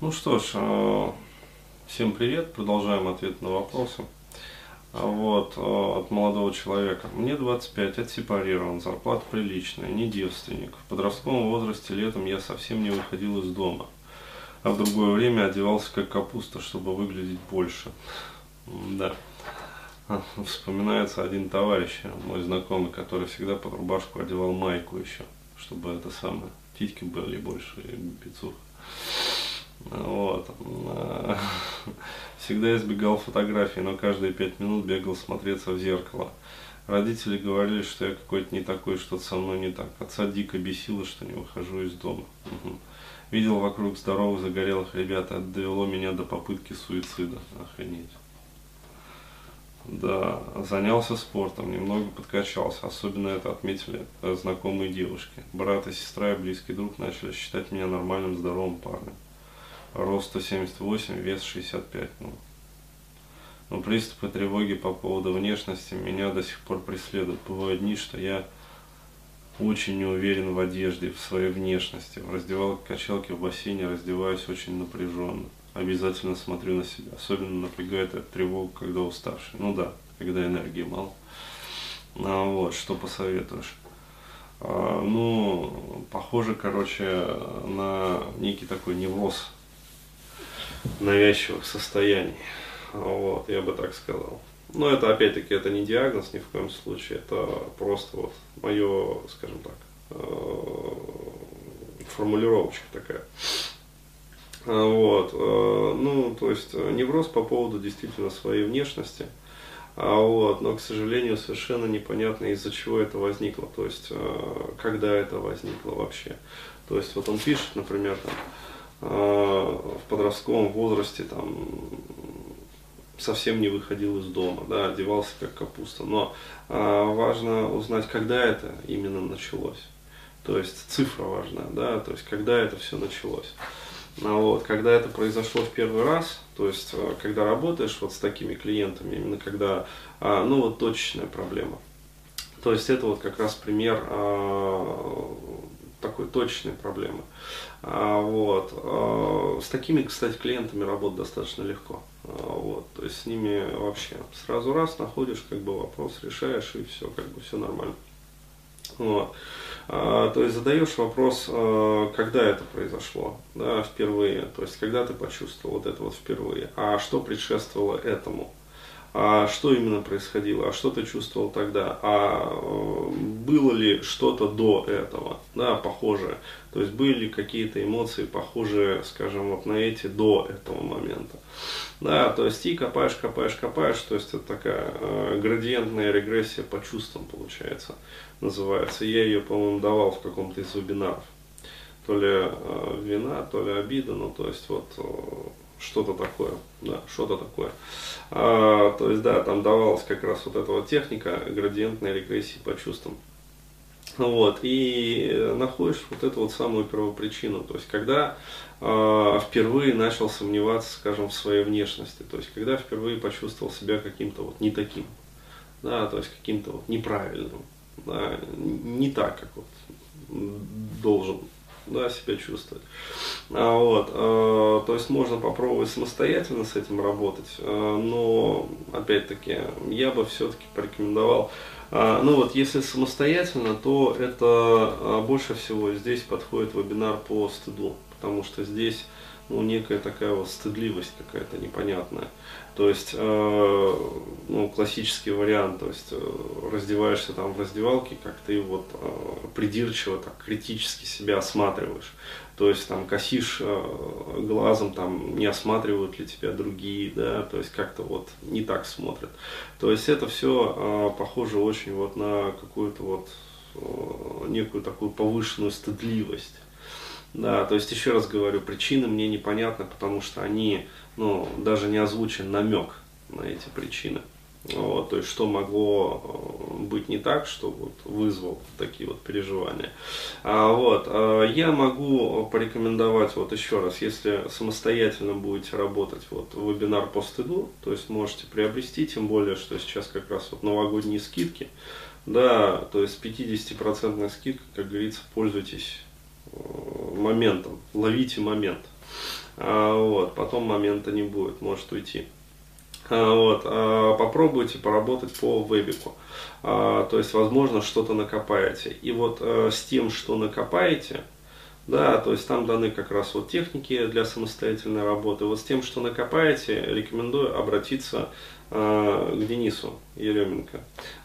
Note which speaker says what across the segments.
Speaker 1: Ну что ж, э, всем привет, продолжаем ответ на вопросы. А вот, э, от молодого человека. Мне 25, отсепарирован, зарплата приличная, не девственник. В подростковом возрасте летом я совсем не выходил из дома. А в другое время одевался как капуста, чтобы выглядеть больше. Да. Вспоминается один товарищ, мой знакомый, который всегда под рубашку одевал майку еще, чтобы это самое, титьки были больше, и бицуха. Вот. Всегда избегал фотографий, но каждые пять минут бегал смотреться в зеркало. Родители говорили, что я какой-то не такой, что-то со мной не так. Отца дико бесило, что не выхожу из дома. Угу. Видел вокруг здоровых, загорелых ребят, это довело меня до попытки суицида. Охренеть. Да, занялся спортом, немного подкачался. Особенно это отметили знакомые девушки. Брат и сестра и близкий друг начали считать меня нормальным, здоровым парнем. Рост 178, вес 65. Ну. Но приступы тревоги по поводу внешности меня до сих пор преследуют. Бывают дни, что я очень не уверен в одежде, в своей внешности. В раздевалке качалке в бассейне раздеваюсь очень напряженно обязательно смотрю на себя. Особенно напрягает эта тревога, когда уставший. Ну да, когда энергии мало. А вот, что посоветуешь? А, ну, похоже, короче, на некий такой невроз навязчивых состояний. Вот, я бы так сказал. Но это, опять-таки, это не диагноз ни в коем случае, это просто вот мое, скажем так, э, формулировочка такая. А, вот, э, ну, то есть э, невроз по поводу действительно своей внешности, а вот, но, к сожалению, совершенно непонятно, из-за чего это возникло, то есть, когда это возникло вообще. То есть, вот он пишет, например, там, в подростковом возрасте, там, совсем не выходил из дома, да, одевался как капуста. Но а, важно узнать, когда это именно началось. То есть цифра важна, да, то есть когда это все началось. Ну вот, когда это произошло в первый раз, то есть э, когда работаешь вот с такими клиентами, именно когда, а, ну вот точечная проблема. То есть это вот как раз пример а, такой точечной проблемы. А, вот. А, с такими, кстати, клиентами работать достаточно легко. Вот. То есть с ними вообще сразу раз находишь, как бы вопрос решаешь и все, как бы все нормально. Вот. А, то есть задаешь вопрос, а, когда это произошло, да, впервые, то есть когда ты почувствовал вот это вот впервые, а что предшествовало этому, а что именно происходило, а что ты чувствовал тогда, а э, было ли что-то до этого, да, похожее, то есть были ли какие-то эмоции похожие, скажем, вот на эти до этого момента, да, то есть и копаешь, копаешь, копаешь, то есть это такая э, градиентная регрессия по чувствам получается, называется, я ее, по-моему, давал в каком-то из вебинаров, то ли э, вина, то ли обида, ну, то есть вот э, что-то такое, да, что-то такое. А, то есть, да, там давалась как раз вот эта вот техника градиентной регрессии по чувствам. Вот, и находишь вот эту вот самую первопричину, то есть, когда э, впервые начал сомневаться, скажем, в своей внешности, то есть, когда впервые почувствовал себя каким-то вот не таким, да, то есть, каким-то вот неправильным, да, не так, как вот должен да, себя чувствовать. А, вот, а, то есть можно попробовать самостоятельно с этим работать, а, но опять-таки я бы все-таки порекомендовал, а, ну вот если самостоятельно, то это а, больше всего здесь подходит вебинар по стыду, потому что здесь ну, некая такая вот стыдливость какая-то непонятная. То есть, э, ну, классический вариант, то есть, э, раздеваешься там в раздевалке, как ты вот э, придирчиво, так, критически себя осматриваешь. То есть, там, косишь э, глазом, там, не осматривают ли тебя другие, да, то есть, как-то вот не так смотрят. То есть, это все э, похоже очень вот на какую-то вот э, некую такую повышенную стыдливость. Да, то есть еще раз говорю, причины мне непонятны, потому что они, ну, даже не озвучен намек на эти причины. Вот, то есть, что могло э, быть не так, что вот вызвал такие вот переживания. А, вот, а я могу порекомендовать, вот еще раз, если самостоятельно будете работать, вот, вебинар по стыду, то есть, можете приобрести, тем более, что сейчас как раз вот новогодние скидки, да, то есть, 50% скидка, как говорится, пользуйтесь моментом, ловите момент. А, вот, потом момента не будет, может уйти. А, вот, а, попробуйте поработать по вебику. То есть, возможно, что-то накопаете. И вот а, с тем, что накопаете, да, то есть там даны как раз вот техники для самостоятельной работы. Вот с тем, что накопаете, рекомендую обратиться э, к Денису Еременко.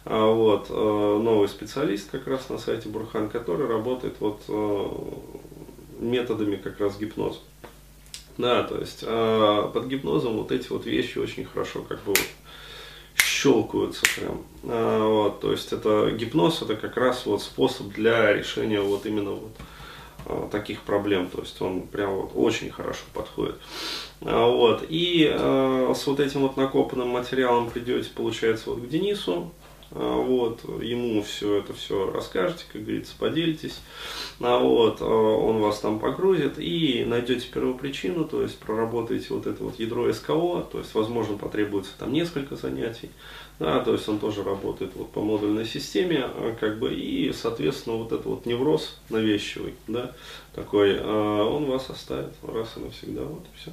Speaker 1: Вот, э, новый специалист как раз на сайте Бурхан, который работает вот э, методами как раз гипноза. Да, то есть э, под гипнозом вот эти вот вещи очень хорошо как бы вот щелкаются прям. А, вот, то есть это гипноз, это как раз вот способ для решения вот именно вот Э, таких проблем, то есть он прям вот очень хорошо подходит. А, вот. И э, с вот этим вот накопанным материалом придете, получается, вот к Денису, вот, ему все это все расскажете, как говорится, поделитесь, а вот, э, он вас там погрузит и найдете первопричину, то есть проработаете вот это вот ядро СКО, то есть, возможно, потребуется там несколько занятий, да, то есть он тоже работает вот по модульной системе, а, как бы, и, соответственно, вот этот вот невроз навещивый, да, такой, а, он вас оставит раз и навсегда, вот и все.